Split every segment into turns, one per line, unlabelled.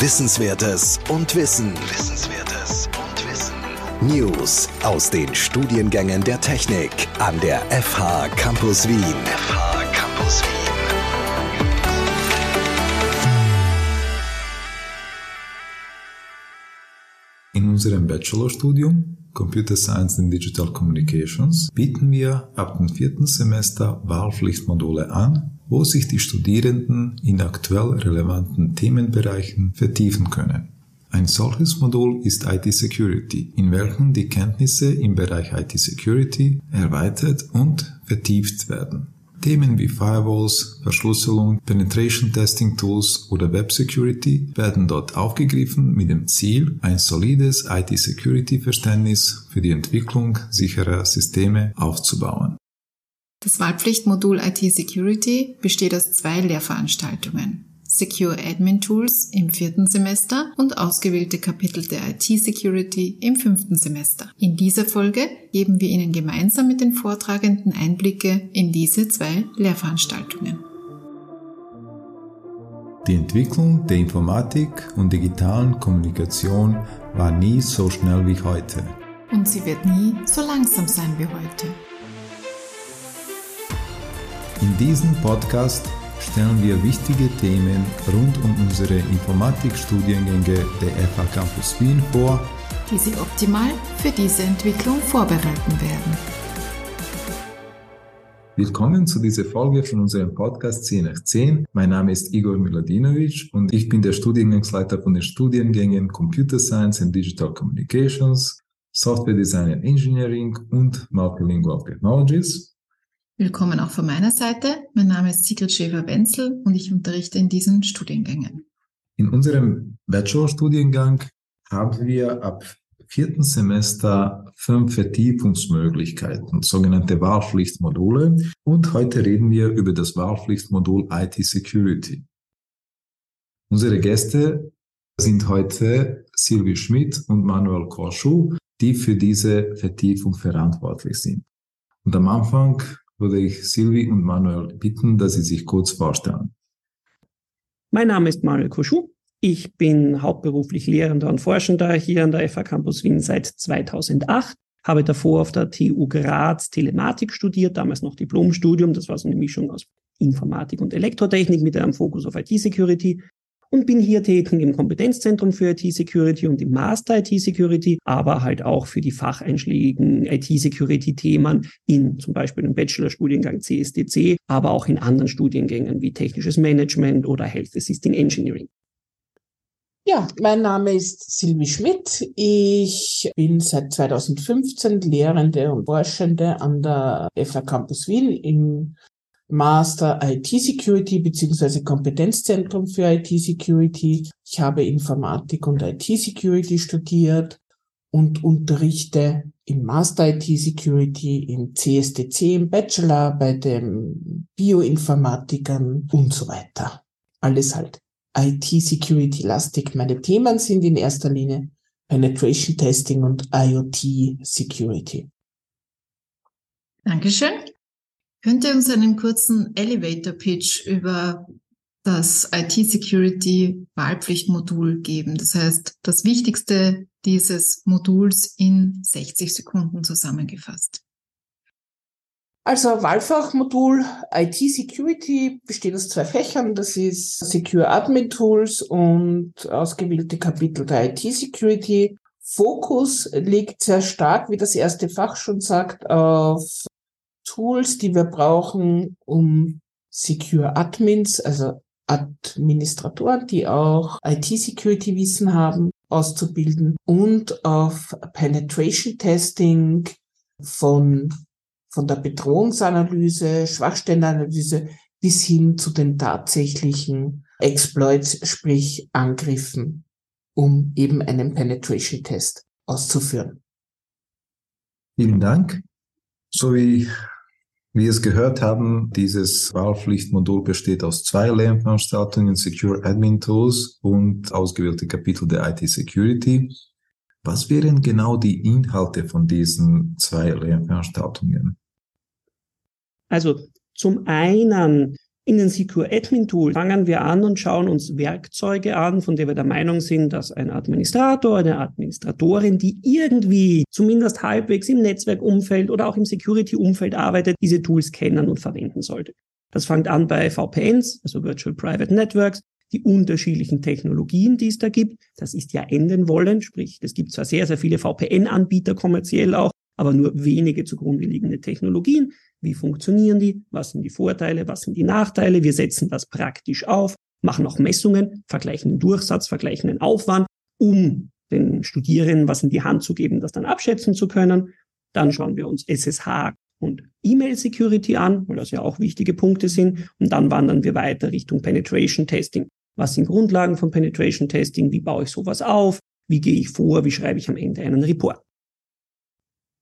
Wissenswertes und Wissen. Wissenswertes und Wissen. News aus den Studiengängen der Technik an der FH Campus Wien. FH Campus Wien.
In unserem Bachelorstudium Computer Science and Digital Communications bieten wir ab dem vierten Semester Wahlpflichtmodule an, wo sich die Studierenden in aktuell relevanten Themenbereichen vertiefen können. Ein solches Modul ist IT Security, in welchem die Kenntnisse im Bereich IT Security erweitert und vertieft werden. Themen wie Firewalls, Verschlüsselung, Penetration Testing Tools oder Web Security werden dort aufgegriffen mit dem Ziel, ein solides IT-Security-Verständnis für die Entwicklung sicherer Systeme aufzubauen.
Das Wahlpflichtmodul IT Security besteht aus zwei Lehrveranstaltungen. Secure Admin Tools im vierten Semester und ausgewählte Kapitel der IT Security im fünften Semester. In dieser Folge geben wir Ihnen gemeinsam mit den Vortragenden Einblicke in diese zwei Lehrveranstaltungen.
Die Entwicklung der Informatik und digitalen Kommunikation war nie so schnell wie heute.
Und sie wird nie so langsam sein wie heute.
In diesem Podcast stellen wir wichtige Themen rund um unsere Informatikstudiengänge der FH Campus Wien vor,
die Sie optimal für diese Entwicklung vorbereiten werden.
Willkommen zu dieser Folge von unserem Podcast 10 nach 10. Mein Name ist Igor Miladinovic und ich bin der Studiengangsleiter von den Studiengängen Computer Science and Digital Communications, Software Design and Engineering und Multilingual Technologies.
Willkommen auch von meiner Seite. Mein Name ist Sigrid Schäfer-Wenzel und ich unterrichte in diesen Studiengängen.
In unserem Bachelorstudiengang haben wir ab vierten Semester fünf Vertiefungsmöglichkeiten, sogenannte Wahlpflichtmodule. Und heute reden wir über das Wahlpflichtmodul IT Security. Unsere Gäste sind heute Silvi Schmidt und Manuel Korschuh, die für diese Vertiefung verantwortlich sind. Und am Anfang würde ich Silvi und Manuel bitten, dass sie sich kurz vorstellen.
Mein Name ist Manuel Koschu. Ich bin hauptberuflich Lehrender und Forschender hier an der FH Campus Wien seit 2008. Habe davor auf der TU Graz Telematik studiert, damals noch Diplomstudium. Das war so eine Mischung aus Informatik und Elektrotechnik mit einem Fokus auf IT-Security und bin hier tätig im Kompetenzzentrum für IT-Security und im Master IT-Security, aber halt auch für die facheinschlägigen IT-Security-Themen in zum Beispiel im Bachelorstudiengang CSDC, aber auch in anderen Studiengängen wie technisches Management oder Health Assisting Engineering.
Ja, mein Name ist Silvi Schmidt. Ich bin seit 2015 Lehrende und Forschende an der FH Campus Wien im Master IT Security beziehungsweise Kompetenzzentrum für IT Security. Ich habe Informatik und IT Security studiert und unterrichte im Master IT Security, im CSDC, im Bachelor, bei den Bioinformatikern und so weiter. Alles halt IT Security lastig. Meine Themen sind in erster Linie Penetration Testing und IoT Security.
Dankeschön. Könnt ihr uns einen kurzen Elevator Pitch über das IT-Security-Wahlpflichtmodul geben? Das heißt, das Wichtigste dieses Moduls in 60 Sekunden zusammengefasst.
Also Wahlfachmodul IT Security besteht aus zwei Fächern. Das ist Secure Admin Tools und ausgewählte Kapitel der IT Security. Fokus liegt sehr stark, wie das erste Fach schon sagt, auf Tools, die wir brauchen, um Secure Admins, also Administratoren, die auch IT-Security-Wissen haben, auszubilden und auf Penetration Testing von, von der Bedrohungsanalyse, Schwachstellenanalyse bis hin zu den tatsächlichen Exploits, sprich Angriffen, um eben einen Penetration Test auszuführen.
Vielen Dank. So wie wir es gehört haben, dieses Wahlpflichtmodul besteht aus zwei Lernveranstaltungen, Secure Admin Tools und ausgewählte Kapitel der IT Security. Was wären genau die Inhalte von diesen zwei Lernveranstaltungen?
Also zum einen In den Secure Admin Tool fangen wir an und schauen uns Werkzeuge an, von denen wir der Meinung sind, dass ein Administrator, eine Administratorin, die irgendwie zumindest halbwegs im Netzwerkumfeld oder auch im Security-Umfeld arbeitet, diese Tools kennen und verwenden sollte. Das fängt an bei VPNs, also Virtual Private Networks, die unterschiedlichen Technologien, die es da gibt. Das ist ja enden wollen, sprich, es gibt zwar sehr, sehr viele VPN-Anbieter kommerziell auch, aber nur wenige zugrunde liegende Technologien. Wie funktionieren die? Was sind die Vorteile? Was sind die Nachteile? Wir setzen das praktisch auf, machen auch Messungen, vergleichen den Durchsatz, vergleichen den Aufwand, um den Studierenden was in die Hand zu geben, das dann abschätzen zu können. Dann schauen wir uns SSH und E-Mail-Security an, weil das ja auch wichtige Punkte sind. Und dann wandern wir weiter Richtung Penetration Testing. Was sind Grundlagen von Penetration Testing? Wie baue ich sowas auf? Wie gehe ich vor? Wie schreibe ich am Ende einen Report?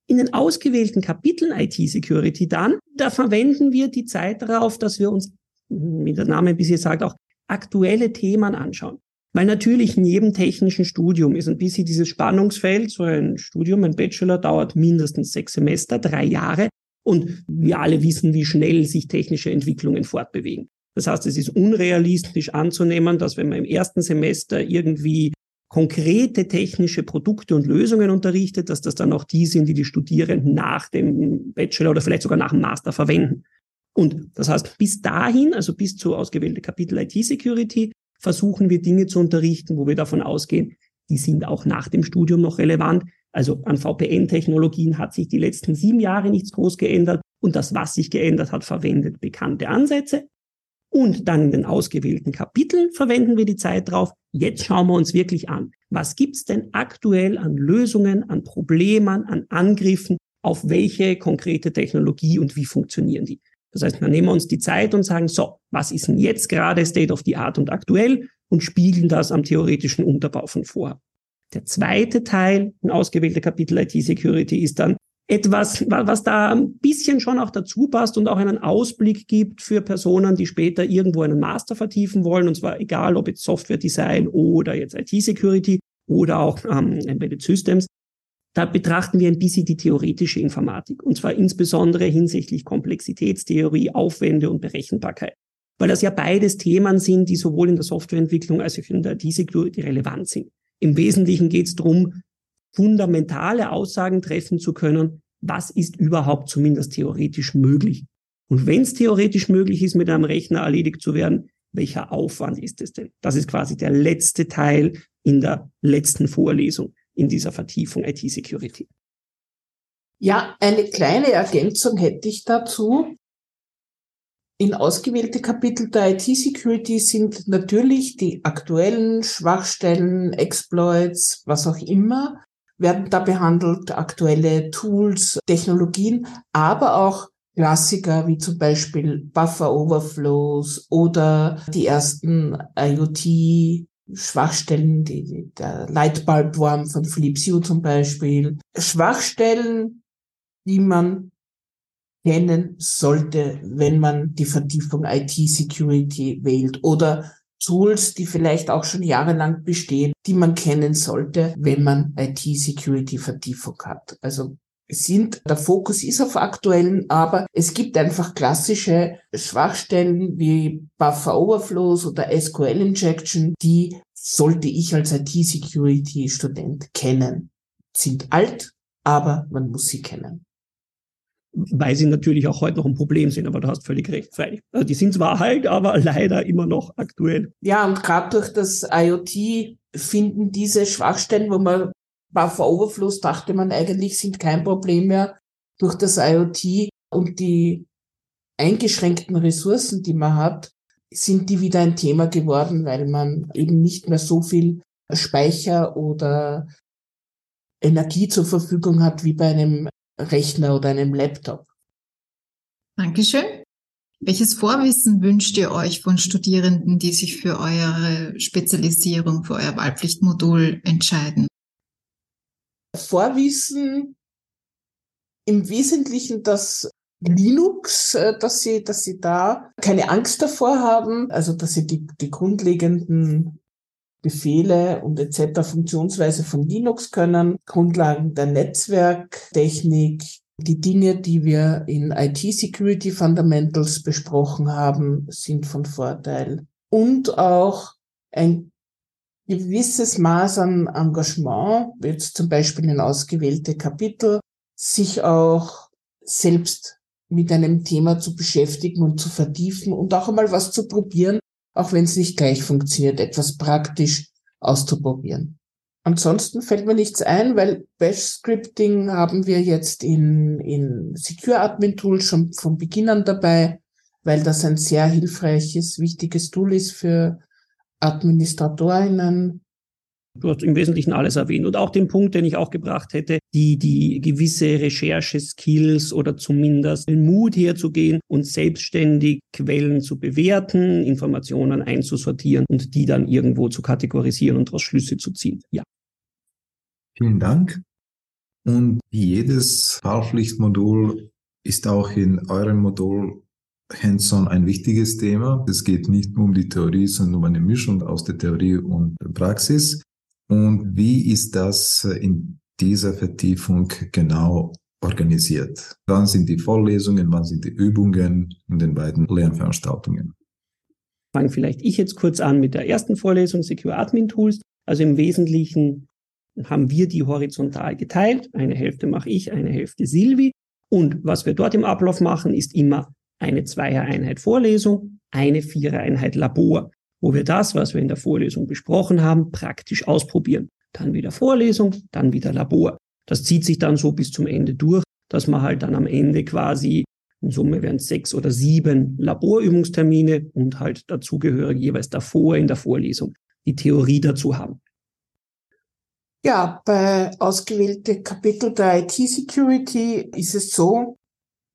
In den ausgewählten Kapiteln IT-Security dann, da verwenden wir die Zeit darauf, dass wir uns, wie der Name bis jetzt sagt, auch aktuelle Themen anschauen. Weil natürlich in jedem technischen Studium ist ein bisschen dieses Spannungsfeld, so ein Studium, ein Bachelor dauert mindestens sechs Semester, drei Jahre. Und wir alle wissen, wie schnell sich technische Entwicklungen fortbewegen. Das heißt, es ist unrealistisch anzunehmen, dass wenn man im ersten Semester irgendwie konkrete technische Produkte und Lösungen unterrichtet, dass das dann auch die sind, die die Studierenden nach dem Bachelor oder vielleicht sogar nach dem Master verwenden. Und das heißt, bis dahin, also bis zu ausgewählte Kapitel IT-Security, versuchen wir Dinge zu unterrichten, wo wir davon ausgehen, die sind auch nach dem Studium noch relevant. Also an VPN-Technologien hat sich die letzten sieben Jahre nichts groß geändert und das, was sich geändert hat, verwendet bekannte Ansätze. Und dann in den ausgewählten Kapiteln verwenden wir die Zeit drauf. Jetzt schauen wir uns wirklich an, was gibt's denn aktuell an Lösungen, an Problemen, an Angriffen, auf welche konkrete Technologie und wie funktionieren die. Das heißt, wir nehmen uns die Zeit und sagen, so, was ist denn jetzt gerade State of the Art und aktuell und spiegeln das am theoretischen Unterbau von vor. Der zweite Teil, ein ausgewählter Kapitel IT Security, ist dann, etwas, was da ein bisschen schon auch dazu passt und auch einen Ausblick gibt für Personen, die später irgendwo einen Master vertiefen wollen, und zwar egal, ob jetzt Software Design oder jetzt IT-Security oder auch ähm, Embedded Systems. Da betrachten wir ein bisschen die theoretische Informatik, und zwar insbesondere hinsichtlich Komplexitätstheorie, Aufwände und Berechenbarkeit. Weil das ja beides Themen sind, die sowohl in der Softwareentwicklung als auch in der IT-Security relevant sind. Im Wesentlichen geht es darum, fundamentale Aussagen treffen zu können, was ist überhaupt zumindest theoretisch möglich. Und wenn es theoretisch möglich ist, mit einem Rechner erledigt zu werden, welcher Aufwand ist es denn? Das ist quasi der letzte Teil in der letzten Vorlesung in dieser Vertiefung IT-Security.
Ja, eine kleine Ergänzung hätte ich dazu. In ausgewählte Kapitel der IT-Security sind natürlich die aktuellen Schwachstellen, Exploits, was auch immer, werden da behandelt, aktuelle Tools, Technologien, aber auch Klassiker wie zum Beispiel Buffer Overflows oder die ersten IoT Schwachstellen, die, der Lightbulb-Wurm von Philips Hue zum Beispiel. Schwachstellen, die man kennen sollte, wenn man die Vertiefung IT-Security wählt oder Tools, die vielleicht auch schon jahrelang bestehen, die man kennen sollte, wenn man IT-Security-Vertiefung hat. Also sind, der Fokus ist auf aktuellen, aber es gibt einfach klassische Schwachstellen wie Buffer Overflows oder SQL Injection, die sollte ich als IT-Security-Student kennen. Sind alt, aber man muss sie kennen
weil sie natürlich auch heute noch ein Problem sind, aber du hast völlig recht, freilich. Also die sind zwar alt, aber leider immer noch aktuell.
Ja, und gerade durch das IoT finden diese Schwachstellen, wo man Buffer Overfluss dachte man eigentlich sind kein Problem mehr, durch das IoT und die eingeschränkten Ressourcen, die man hat, sind die wieder ein Thema geworden, weil man eben nicht mehr so viel Speicher oder Energie zur Verfügung hat wie bei einem Rechner oder einem Laptop.
Dankeschön. Welches Vorwissen wünscht ihr euch von Studierenden, die sich für eure Spezialisierung, für euer Wahlpflichtmodul entscheiden?
Vorwissen im Wesentlichen das Linux, äh, dass sie, dass sie da keine Angst davor haben, also dass sie die, die grundlegenden Befehle und etc. Funktionsweise von Linux können, Grundlagen der Netzwerktechnik, Die Dinge, die wir in IT Security Fundamentals besprochen haben, sind von Vorteil. Und auch ein gewisses Maß an Engagement, jetzt zum Beispiel in ausgewählte Kapitel, sich auch selbst mit einem Thema zu beschäftigen und zu vertiefen und auch einmal was zu probieren, auch wenn es nicht gleich funktioniert, etwas praktisch auszuprobieren. Ansonsten fällt mir nichts ein, weil Bash-Scripting haben wir jetzt in, in Secure Admin Tool schon von Beginn an dabei, weil das ein sehr hilfreiches, wichtiges Tool ist für Administratorinnen.
Du hast im Wesentlichen alles erwähnt und auch den Punkt, den ich auch gebracht hätte, die, die gewisse Recherche-Skills oder zumindest den Mut herzugehen und selbstständig Quellen zu bewerten, Informationen einzusortieren und die dann irgendwo zu kategorisieren und daraus Schlüsse zu ziehen. Ja.
Vielen Dank. Und jedes Wahlpflichtmodul ist auch in eurem Modul Hands-on ein wichtiges Thema. Es geht nicht nur um die Theorie, sondern um eine Mischung aus der Theorie und Praxis. Und wie ist das in dieser Vertiefung genau organisiert? Wann sind die Vorlesungen, wann sind die Übungen in den beiden Lernveranstaltungen?
Fange vielleicht ich jetzt kurz an mit der ersten Vorlesung Secure Admin Tools. Also im Wesentlichen haben wir die horizontal geteilt. Eine Hälfte mache ich, eine Hälfte Silvi. Und was wir dort im Ablauf machen, ist immer eine Zweier-Einheit Vorlesung, eine Vierer-Einheit Labor, wo wir das, was wir in der Vorlesung besprochen haben, praktisch ausprobieren. Dann wieder Vorlesung, dann wieder Labor. Das zieht sich dann so bis zum Ende durch, dass man halt dann am Ende quasi in Summe wären es sechs oder sieben Laborübungstermine und halt dazugehörig jeweils davor in der Vorlesung die Theorie dazu haben.
Ja, bei ausgewählten Kapitel der IT-Security ist es so,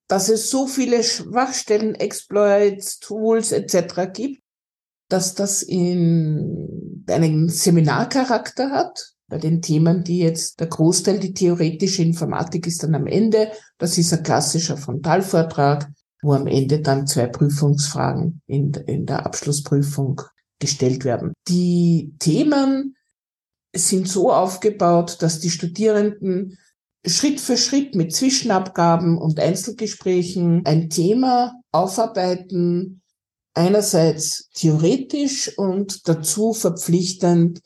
dass es so viele Schwachstellen, Exploits, Tools etc. gibt, dass das in einen Seminarcharakter hat. Bei den Themen, die jetzt der Großteil, die theoretische Informatik ist dann am Ende. Das ist ein klassischer Frontalvortrag, wo am Ende dann zwei Prüfungsfragen in, in der Abschlussprüfung gestellt werden. Die Themen sind so aufgebaut, dass die Studierenden Schritt für Schritt mit Zwischenabgaben und Einzelgesprächen ein Thema aufarbeiten, einerseits theoretisch und dazu verpflichtend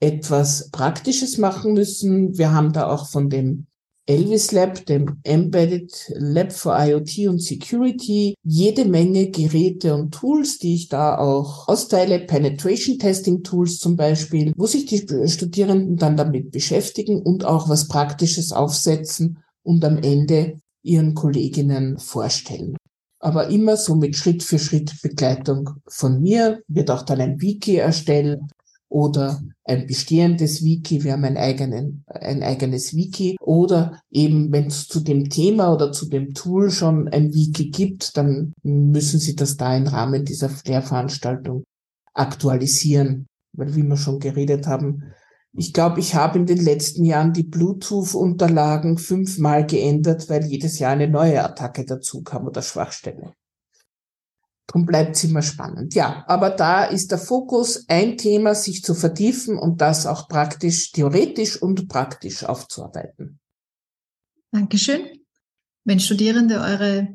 etwas Praktisches machen müssen. Wir haben da auch von dem Elvis Lab, dem Embedded Lab for IoT und Security, jede Menge Geräte und Tools, die ich da auch austeile, Penetration Testing Tools zum Beispiel, wo sich die Studierenden dann damit beschäftigen und auch was Praktisches aufsetzen und am Ende ihren Kolleginnen vorstellen. Aber immer so mit Schritt für Schritt Begleitung von mir, wird auch dann ein Wiki erstellt oder ein bestehendes Wiki, wir haben ein, eigenen, ein eigenes Wiki. Oder eben wenn es zu dem Thema oder zu dem Tool schon ein Wiki gibt, dann müssen Sie das da im Rahmen dieser Lehrveranstaltung aktualisieren. Weil wie wir schon geredet haben, ich glaube, ich habe in den letzten Jahren die Bluetooth-Unterlagen fünfmal geändert, weil jedes Jahr eine neue Attacke dazu kam oder Schwachstelle. Drum bleibt es immer spannend. Ja, aber da ist der Fokus ein Thema, sich zu vertiefen und das auch praktisch, theoretisch und praktisch aufzuarbeiten.
Dankeschön. Wenn Studierende eure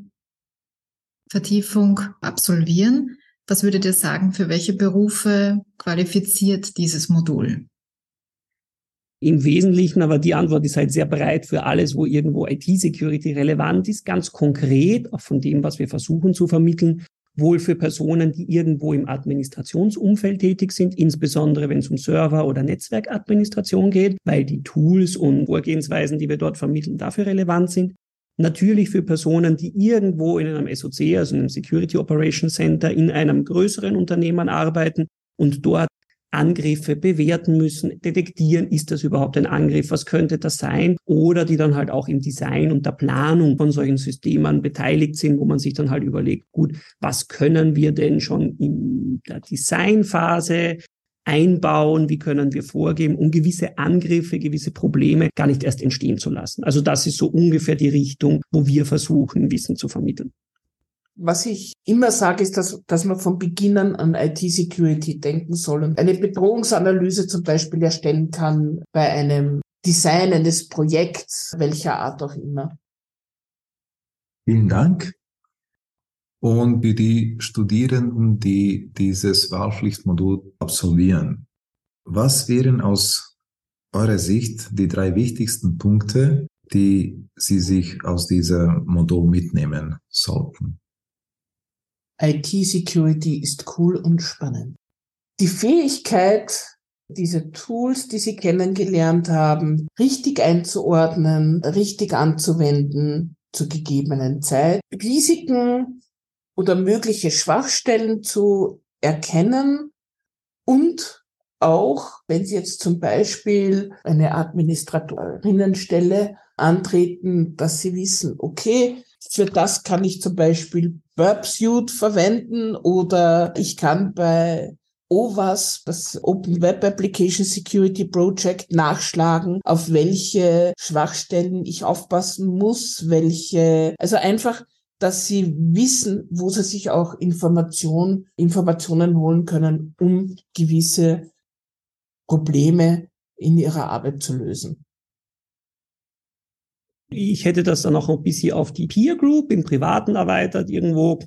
Vertiefung absolvieren, was würdet ihr sagen, für welche Berufe qualifiziert dieses Modul?
Im Wesentlichen, aber die Antwort ist halt sehr breit für alles, wo irgendwo IT-Security relevant ist, ganz konkret, auch von dem, was wir versuchen zu vermitteln, wohl für Personen, die irgendwo im Administrationsumfeld tätig sind, insbesondere wenn es um Server- oder Netzwerkadministration geht, weil die Tools und Vorgehensweisen, die wir dort vermitteln, dafür relevant sind. Natürlich für Personen, die irgendwo in einem SOC, also einem Security Operations Center, in einem größeren Unternehmen arbeiten und dort Angriffe bewerten müssen, detektieren, ist das überhaupt ein Angriff, was könnte das sein? Oder die dann halt auch im Design und der Planung von solchen Systemen beteiligt sind, wo man sich dann halt überlegt, gut, was können wir denn schon in der Designphase einbauen, wie können wir vorgehen, um gewisse Angriffe, gewisse Probleme gar nicht erst entstehen zu lassen. Also das ist so ungefähr die Richtung, wo wir versuchen, Wissen zu vermitteln.
Was ich immer sage, ist, dass, dass man von Beginn an an IT-Security denken soll und eine Bedrohungsanalyse zum Beispiel erstellen kann bei einem Design eines Projekts, welcher Art auch immer.
Vielen Dank. Und für die Studierenden, die dieses Wahlpflichtmodul absolvieren, was wären aus eurer Sicht die drei wichtigsten Punkte, die Sie sich aus diesem Modul mitnehmen sollten?
IT-Security ist cool und spannend. Die Fähigkeit, diese Tools, die Sie kennengelernt haben, richtig einzuordnen, richtig anzuwenden zur gegebenen Zeit, Risiken oder mögliche Schwachstellen zu erkennen und auch, wenn Sie jetzt zum Beispiel eine Administratorinnenstelle antreten, dass Sie wissen, okay, für das kann ich zum Beispiel Burp verwenden oder ich kann bei OWAS, das Open Web Application Security Project, nachschlagen, auf welche Schwachstellen ich aufpassen muss, welche, also einfach, dass sie wissen, wo sie sich auch Information, Informationen holen können, um gewisse Probleme in ihrer Arbeit zu lösen.
Ich hätte das dann auch ein bisschen auf die Peer Group im Privaten erweitert. Irgendwo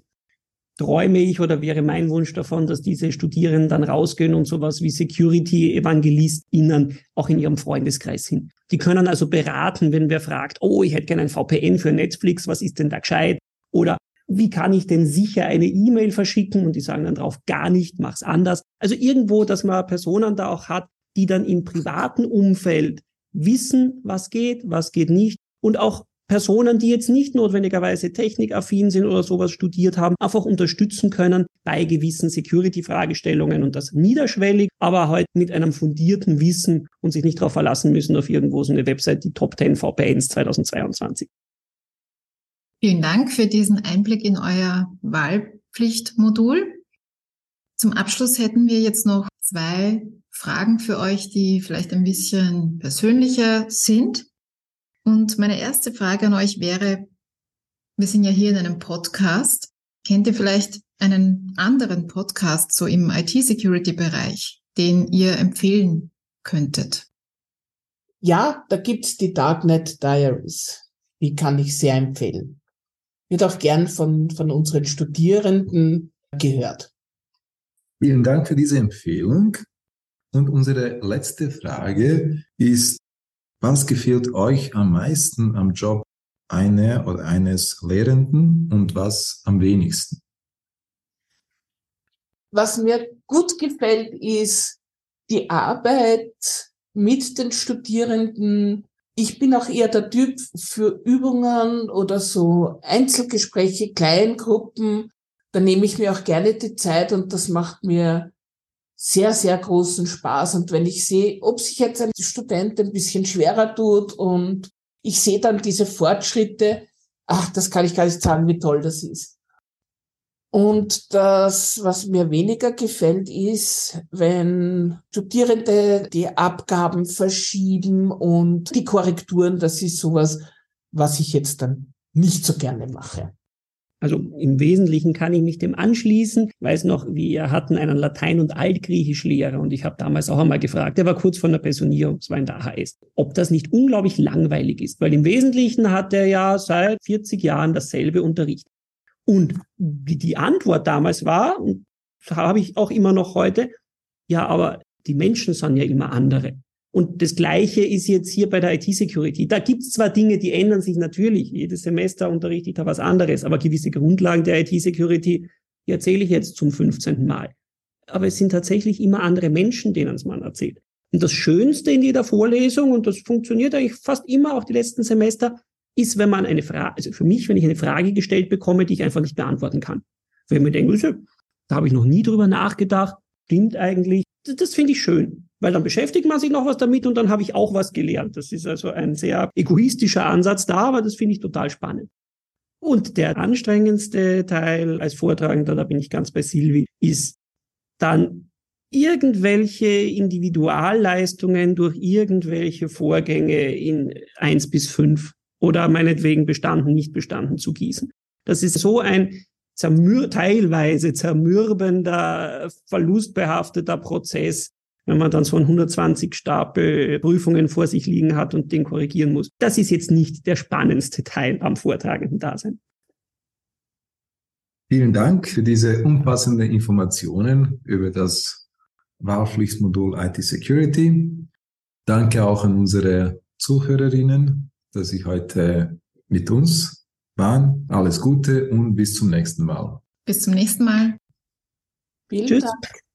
träume ich oder wäre mein Wunsch davon, dass diese Studierenden dann rausgehen und sowas wie Security-EvangelistInnen auch in ihrem Freundeskreis sind. Die können also beraten, wenn wer fragt, oh, ich hätte gerne ein VPN für Netflix, was ist denn da gescheit? Oder wie kann ich denn sicher eine E-Mail verschicken? Und die sagen dann drauf, gar nicht, mach's anders. Also irgendwo, dass man Personen da auch hat, die dann im privaten Umfeld wissen, was geht, was geht nicht und auch Personen, die jetzt nicht notwendigerweise technikaffin sind oder sowas studiert haben, einfach unterstützen können bei gewissen Security-Fragestellungen und das niederschwellig, aber halt mit einem fundierten Wissen und sich nicht darauf verlassen müssen auf irgendwo so eine Website, die Top 10 VPNs 2022.
Vielen Dank für diesen Einblick in euer Wahlpflichtmodul. Zum Abschluss hätten wir jetzt noch zwei Fragen für euch, die vielleicht ein bisschen persönlicher sind. Und meine erste Frage an euch wäre, wir sind ja hier in einem Podcast. Kennt ihr vielleicht einen anderen Podcast so im IT-Security-Bereich, den ihr empfehlen könntet?
Ja, da gibt's die Darknet Diaries. Die kann ich sehr empfehlen. Wird auch gern von, von unseren Studierenden gehört.
Vielen Dank für diese Empfehlung. Und unsere letzte Frage ist, was gefällt euch am meisten am Job einer oder eines Lehrenden und was am wenigsten?
Was mir gut gefällt, ist die Arbeit mit den Studierenden. Ich bin auch eher der Typ für Übungen oder so Einzelgespräche, Kleingruppen. Da nehme ich mir auch gerne die Zeit und das macht mir sehr, sehr großen Spaß. Und wenn ich sehe, ob sich jetzt ein Student ein bisschen schwerer tut und ich sehe dann diese Fortschritte, ach, das kann ich gar nicht sagen, wie toll das ist. Und das, was mir weniger gefällt, ist, wenn Studierende die Abgaben verschieben und die Korrekturen, das ist sowas, was ich jetzt dann nicht so gerne mache.
Also im Wesentlichen kann ich mich dem anschließen. Ich weiß noch, wir hatten einen Latein- und Altgriechischlehrer und ich habe damals auch einmal gefragt, der war kurz vor der Pensionierung, es war in der AHS, ob das nicht unglaublich langweilig ist, weil im Wesentlichen hat er ja seit 40 Jahren dasselbe Unterricht. Und die Antwort damals war, und habe ich auch immer noch heute, ja, aber die Menschen sind ja immer andere. Und das Gleiche ist jetzt hier bei der IT-Security. Da gibt es zwar Dinge, die ändern sich natürlich. Jedes Semester unterrichte ich da was anderes, aber gewisse Grundlagen der IT-Security, die erzähle ich jetzt zum 15. Mal. Aber es sind tatsächlich immer andere Menschen, denen es man erzählt. Und das Schönste in jeder Vorlesung, und das funktioniert eigentlich fast immer auch die letzten Semester, ist, wenn man eine Frage, also für mich, wenn ich eine Frage gestellt bekomme, die ich einfach nicht beantworten kann. Wenn man denkt, da habe ich noch nie drüber nachgedacht, stimmt eigentlich, das, das finde ich schön weil dann beschäftigt man sich noch was damit und dann habe ich auch was gelernt. Das ist also ein sehr egoistischer Ansatz da, aber das finde ich total spannend. Und der anstrengendste Teil als Vortragender, da bin ich ganz bei Silvi, ist dann irgendwelche Individualleistungen durch irgendwelche Vorgänge in eins bis fünf oder meinetwegen bestanden, nicht bestanden zu gießen. Das ist so ein zermür teilweise zermürbender, verlustbehafteter Prozess, wenn man dann so einen 120 Stapel Prüfungen vor sich liegen hat und den korrigieren muss. Das ist jetzt nicht der spannendste Teil am vortragenden Dasein.
Vielen Dank für diese umfassenden Informationen über das Wahlpflichtmodul IT Security. Danke auch an unsere Zuhörerinnen, dass Sie heute mit uns waren. Alles Gute und bis zum nächsten Mal.
Bis zum nächsten Mal.
Vielen Tschüss. Dank.